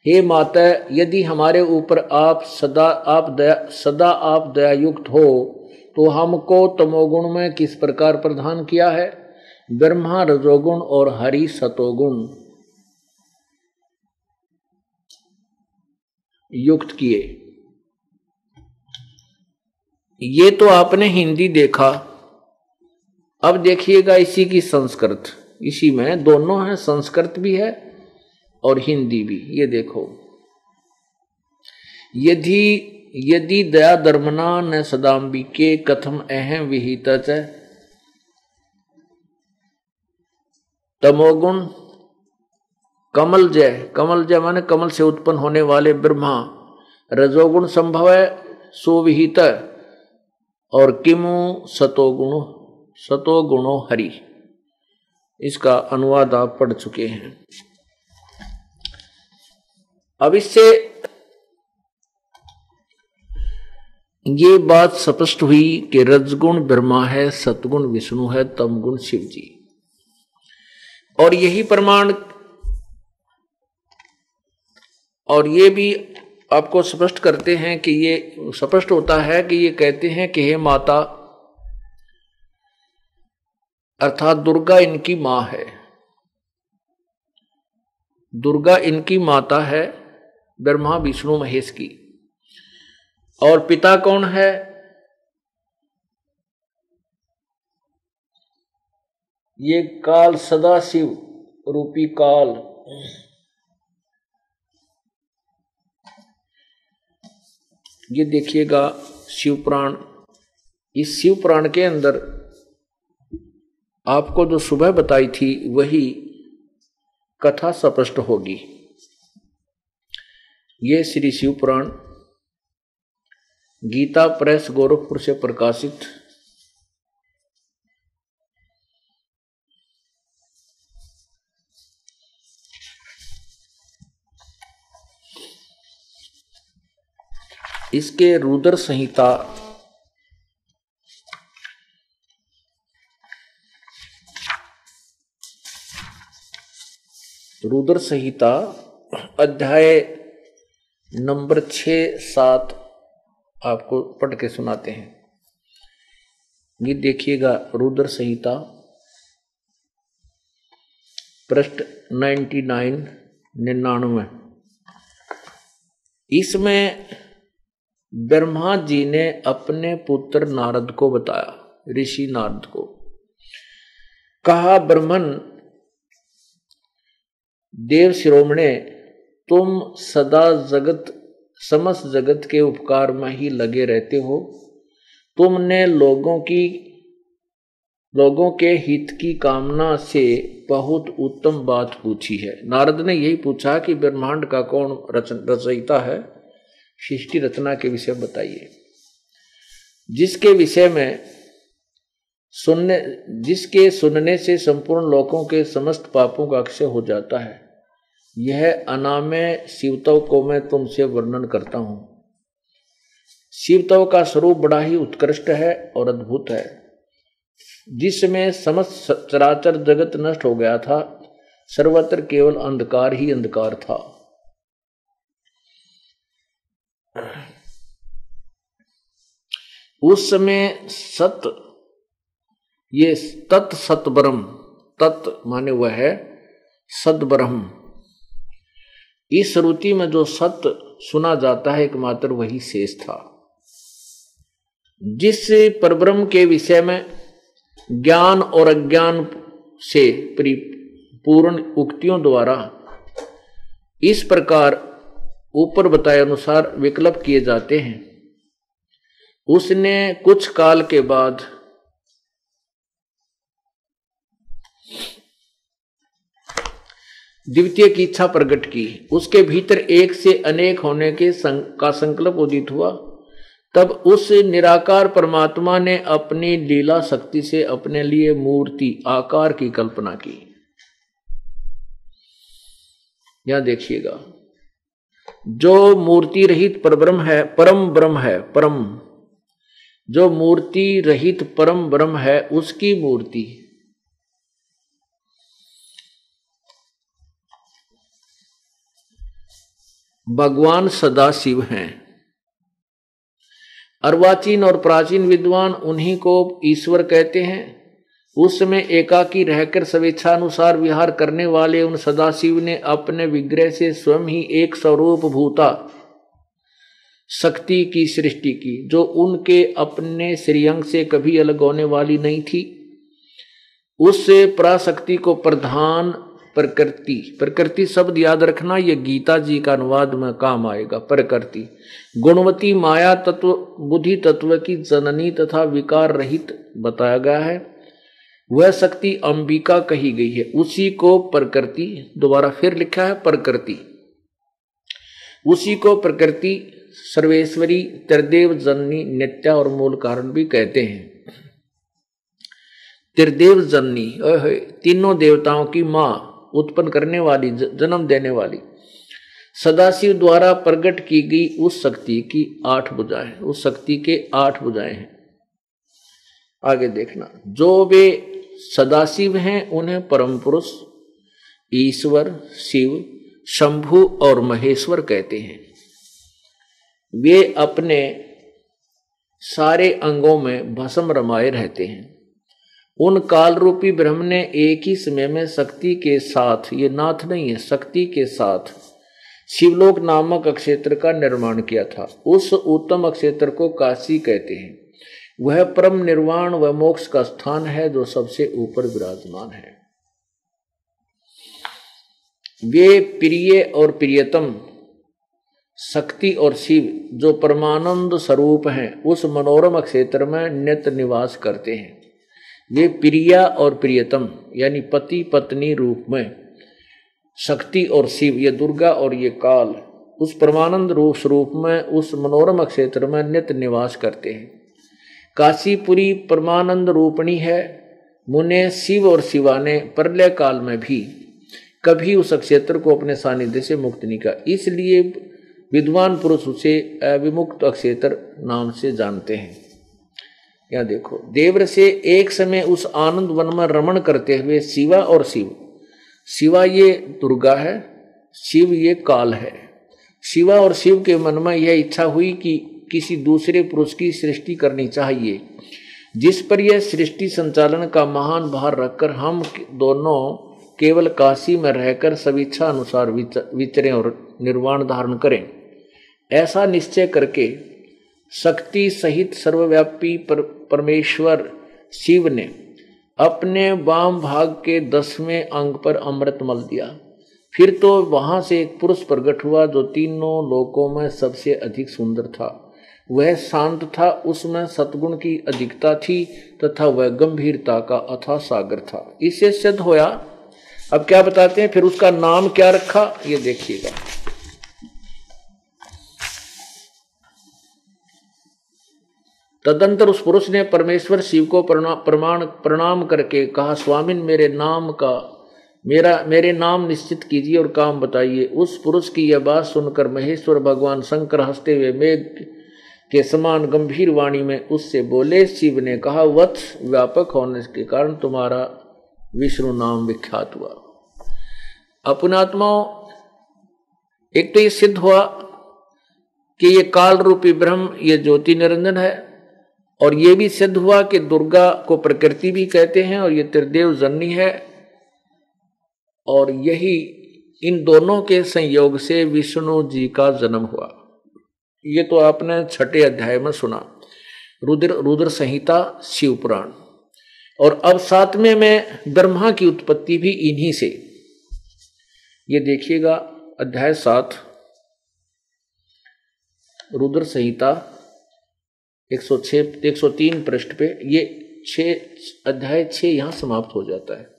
हे माता, यदि हमारे ऊपर आप सदा, आप दया, सदा आप दयायुक्त हो तो हमको तमोगुण में किस प्रकार प्रधान किया है? ब्रह्मा, रजोगुण और हरि, सतोगुण। युक्त किए। ये तो आपने हिंदी देखा। अब देखिएगा इसी की संस्कृत। इसी में दोनों है, संस्कृत भी है और हिंदी भी। ये देखो। यदि यदि दया धर्मना न सदाम्बिके कथम अहम विहित तमोगुण कमल जय। कमल जय माने कमल से उत्पन्न होने वाले ब्रह्मा। रजोगुण संभव है सुविहित और किमु सतोगुण। सतोगुणो हरि। इसका अनुवाद आप पढ़ चुके हैं। अब इससे ये बात स्पष्ट हुई कि रजगुण ब्रह्मा है, सतगुण विष्णु है, तमगुण शिव जी और यही प्रमाण और ये भी आपको स्पष्ट करते हैं कि ये स्पष्ट होता है कि ये कहते हैं कि हे माता अर्थात दुर्गा इनकी माँ है। दुर्गा इनकी माता है ब्रह्मा, विष्णु, महेश की। और पिता कौन है? ये काल सदा शिव रूपी काल। ये देखिएगा शिव प्राण। इस शिव प्राण के अंदर आपको जो सुबह बताई थी, वही कथा स्पष्ट होगी। ये श्री शिव पुराण, गीता प्रेस गोरखपुर से प्रकाशित। इसके रुद्र संहिता रुद्र संहिता अध्याय नंबर छ सात आपको पढ़ के सुनाते हैं। ये देखिएगा रुद्र संहिता पृष्ठ 99 निन्यानवे। इसमें ब्रह्मा जी ने अपने पुत्र नारद को बताया, ऋषि नारद को। कहा, ब्रह्मन देव शिरोमणे, तुम सदा जगत, समस्त जगत के उपकार में ही लगे रहते हो। तुमने लोगों की, लोगों के हित की कामना से बहुत उत्तम बात पूछी है। नारद ने यही पूछा कि ब्रह्मांड का कौन रचन, रचयिता है? सृष्टि रचना के विषय बताइए। जिसके विषय में सुनने, जिसके सुनने से संपूर्ण लोगों के समस्त पापों का अक्षय हो जाता है। यह अनामय शिवतव को मैं तुमसे वर्णन करता हूँ। शिवतव का स्वरूप बड़ा ही उत्कृष्ट है और अद्भुत है। जिसमें समस्त चराचर जगत नष्ट हो गया था, सर्वत्र केवल अंधकार ही अंधकार था। उस समय सत ये तत् सत ब्रह्म तत् माने वह है सद ब्रह्म इस श्रुति में जो सत्य सुना जाता है एकमात्र वही शेष था। जिस परब्रह्म के विषय में ज्ञान और अज्ञान से पूर्ण उक्तियों द्वारा इस प्रकार ऊपर बताए अनुसार विकल्प किए जाते हैं, उसने कुछ काल के बाद द्वितीय की इच्छा प्रकट की। उसके भीतर एक से अनेक होने के संग, का संकल्प उदित हुआ। तब उस निराकार परमात्मा ने अपनी लीला शक्ति से अपने लिए मूर्ति आकार की कल्पना की। यहाँ देखिएगा। जो मूर्ति रहित परब्रह्म है परम ब्रह्म है परम। जो मूर्ति रहित परम ब्रह्म है उसकी मूर्ति। भगवान सदा शिव हैं। अर्वाचीन और प्राचीन विद्वान उन्हीं को ईश्वर कहते हैं। उस समय एकाकी रहकर स्वेच्छानुसार विहार करने वाले उन सदाशिव ने अपने विग्रह से स्वयं ही एक स्वरूप भूता, शक्ति की सृष्टि की, जो उनके अपने श्रीअंग से कभी अलग होने वाली नहीं थी। उससे पराशक्ति को प्रधान प्रकृति। प्रकृति शब्द याद रखना, ये गीता जी का अनुवाद में काम आएगा। प्रकृति। गुणवती माया तत्व, बुद्धि तत्व की जननी तथा विकार रहित बताया गया है। वह शक्ति अंबिका कही गई है। उसी को प्रकृति, दोबारा फिर लिखा है प्रकृति। उसी को प्रकृति, सर्वेश्वरी, त्रिदेव, जननी, नित्या और मूल कारण भी कहते हैं। त्रिदेव, जननी तीनों देवताओं की माँ उत्पन्न करने वाली जन्म देने वाली। सदाशिव द्वारा प्रकट की गई उस शक्ति की आठ बुझाएँ उस शक्ति के आठ बुझाएँ हैं। आगे देखना। जो वे सदाशिव हैं, उन्हें परम पुरुष, ईश्वर, शिव, शंभु और महेश्वर कहते हैं। वे अपने सारे अंगों में भस्म रमाए रहते हैं। उन काल रूपी ब्रह्म ने एक ही समय में शक्ति के साथ, ये नाथ नहीं है, शक्ति के साथ शिवलोक नामक अक्षेत्र का निर्माण किया था। उस उत्तम अक्षेत्र को काशी कहते हैं। वह परम निर्वाण व मोक्ष का स्थान है जो सबसे ऊपर विराजमान है। वे प्रिय और प्रियतम शक्ति और शिव जो परमानंद स्वरूप हैं, उस मनोरम क्षेत्र में नित्य निवास करते हैं। वे प्रिया और प्रियतम, यानी पति पत्नी रूप में, शक्ति और शिव, ये दुर्गा और ये काल, उस परमानंद रूप स्वरूप में, उस मनोरम क्षेत्र में नित्य निवास करते हैं। काशीपुरी परमानंद रूपणी है, मुने शिव और शिवा ने प्रलय काल में भी कभी उस क्षेत्र को अपने सानिध्य से मुक्त नहीं किया। इसलिए विद्वान पुरुष उसे अविमुक्त अक्षेत्र नाम से जानते हैं। या देखो, देवर से एक समय उस आनंद वन में रमण करते हुए शिवा और शिव। शिवा ये दुर्गा है, शिव ये काल है। शिवा और शिव के मन में यह इच्छा हुई कि किसी दूसरे पुरुष की सृष्टि करनी चाहिए। जिस पर यह सृष्टि संचालन का महान भार रखकर हम दोनों केवल काशी में रहकर सविच्छा अनुसार विचरें और निर्वाण धारण करें। ऐसा निश्चय करके शक्ति सहित सर्वव्यापी पर, परमेश्वर शिव ने अपने वाम भाग के दसवें अंग पर अमृत मल दिया। फिर तो वहाँ से एक पुरुष प्रकट हुआ जो तीनों लोकों में सबसे अधिक सुंदर था। वह शांत था उसमें सतगुण की अधिकता थी तथा वह गंभीरता का अथा सागर था। इससे सिद्ध होया। अब क्या बताते हैं फिर उसका नाम क्या रखा ये देखिएगा। तदंतर उस पुरुष ने परमेश्वर शिव को प्रमाण, प्रणाम करके कहा, स्वामिन, मेरे नाम का, मेरा, मेरे नाम निश्चित कीजिए और काम बताइए। उस पुरुष की यह बात सुनकर महेश्वर भगवान शंकर हँसते हुए मेघ के समान गंभीर वाणी में उससे बोले, शिव ने कहा, वत्स व्यापक होने के कारण तुम्हारा विष्णु नाम विख्यात हुआ। अपनात्माओं एक तो ये सिद्ध हुआ कि ये काल रूपी ब्रह्म, ये ज्योति निरंजन है। और ये भी सिद्ध हुआ कि दुर्गा को प्रकृति भी कहते हैं और ये त्रिदेव जननी है। और यही इन दोनों के संयोग से विष्णु जी का जन्म हुआ। ये तो आपने छठे अध्याय में सुना। रुद्र रुद्र संहिता, शिव पुराण। और अब सातवें में ब्रह्मा की उत्पत्ति भी इन्हीं से। ये देखिएगा, अध्याय सात। रुद्र संहिता 106 103 पृष्ठ पे, ये छ अध्याय छ यहाँ समाप्त हो जाता है।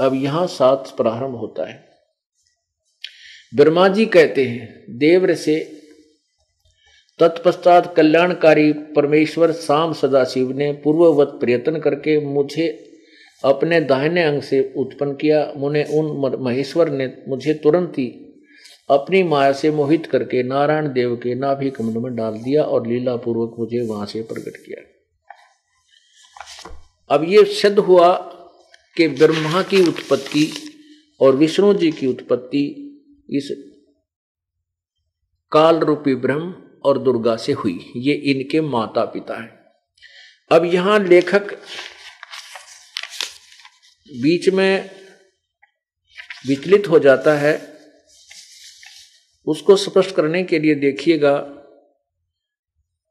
अब यहाँ सात प्रारंभ होता है। ब्रह्मा जी कहते हैं, देव्र से तत्पश्चात कल्याणकारी परमेश्वर शाम सदाशिव ने पूर्ववत प्रयत्न करके मुझे अपने दाहिने अंग से उत्पन्न किया। मुने उन महेश्वर ने मुझे तुरंत ही अपनी माया से मोहित करके नारायण देव के नाभि कमल में डाल दिया और लीला पूर्वक मुझे वहाँ से प्रकट किया। अब ये सिद्ध हुआ कि ब्रह्मा की उत्पत्ति और विष्णु जी की उत्पत्ति इस काल रूपी ब्रह्म और दुर्गा से हुई। ये इनके माता पिता हैं। अब यहाँ लेखक बीच में विचलित हो जाता है उसको स्पष्ट करने के लिए देखिएगा,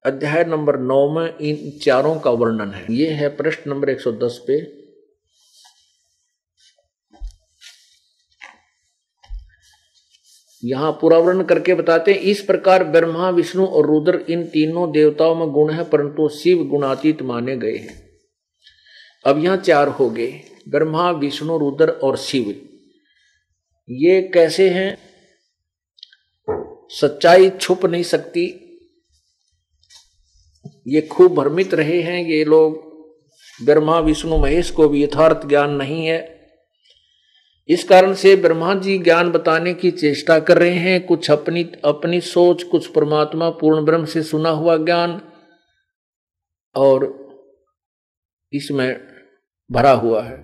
अध्याय नंबर नौ में इन चारों का वर्णन है। ये है प्रश्न नंबर 110 पे। यहाँ पूरा वर्णन करके बताते हैं, इस प्रकार ब्रह्मा, विष्णु और रुद्र इन तीनों देवताओं में गुण है, परंतु शिव गुणातीत माने गए हैं। अब यहाँ चार हो गए, ब्रह्मा, विष्णु, रुद्र और शिव। ये कैसे हैं? सच्चाई छुप नहीं सकती। ये खूब भ्रमित रहे हैं ये लोग। ब्रह्मा, विष्णु, महेश को भी यथार्थ ज्ञान नहीं है। इस कारण से ब्रह्मा जी ज्ञान बताने की चेष्टा कर रहे हैं। कुछ अपनी अपनी सोच, कुछ परमात्मा, पूर्ण ब्रह्म से सुना हुआ ज्ञान और इसमें भरा हुआ है।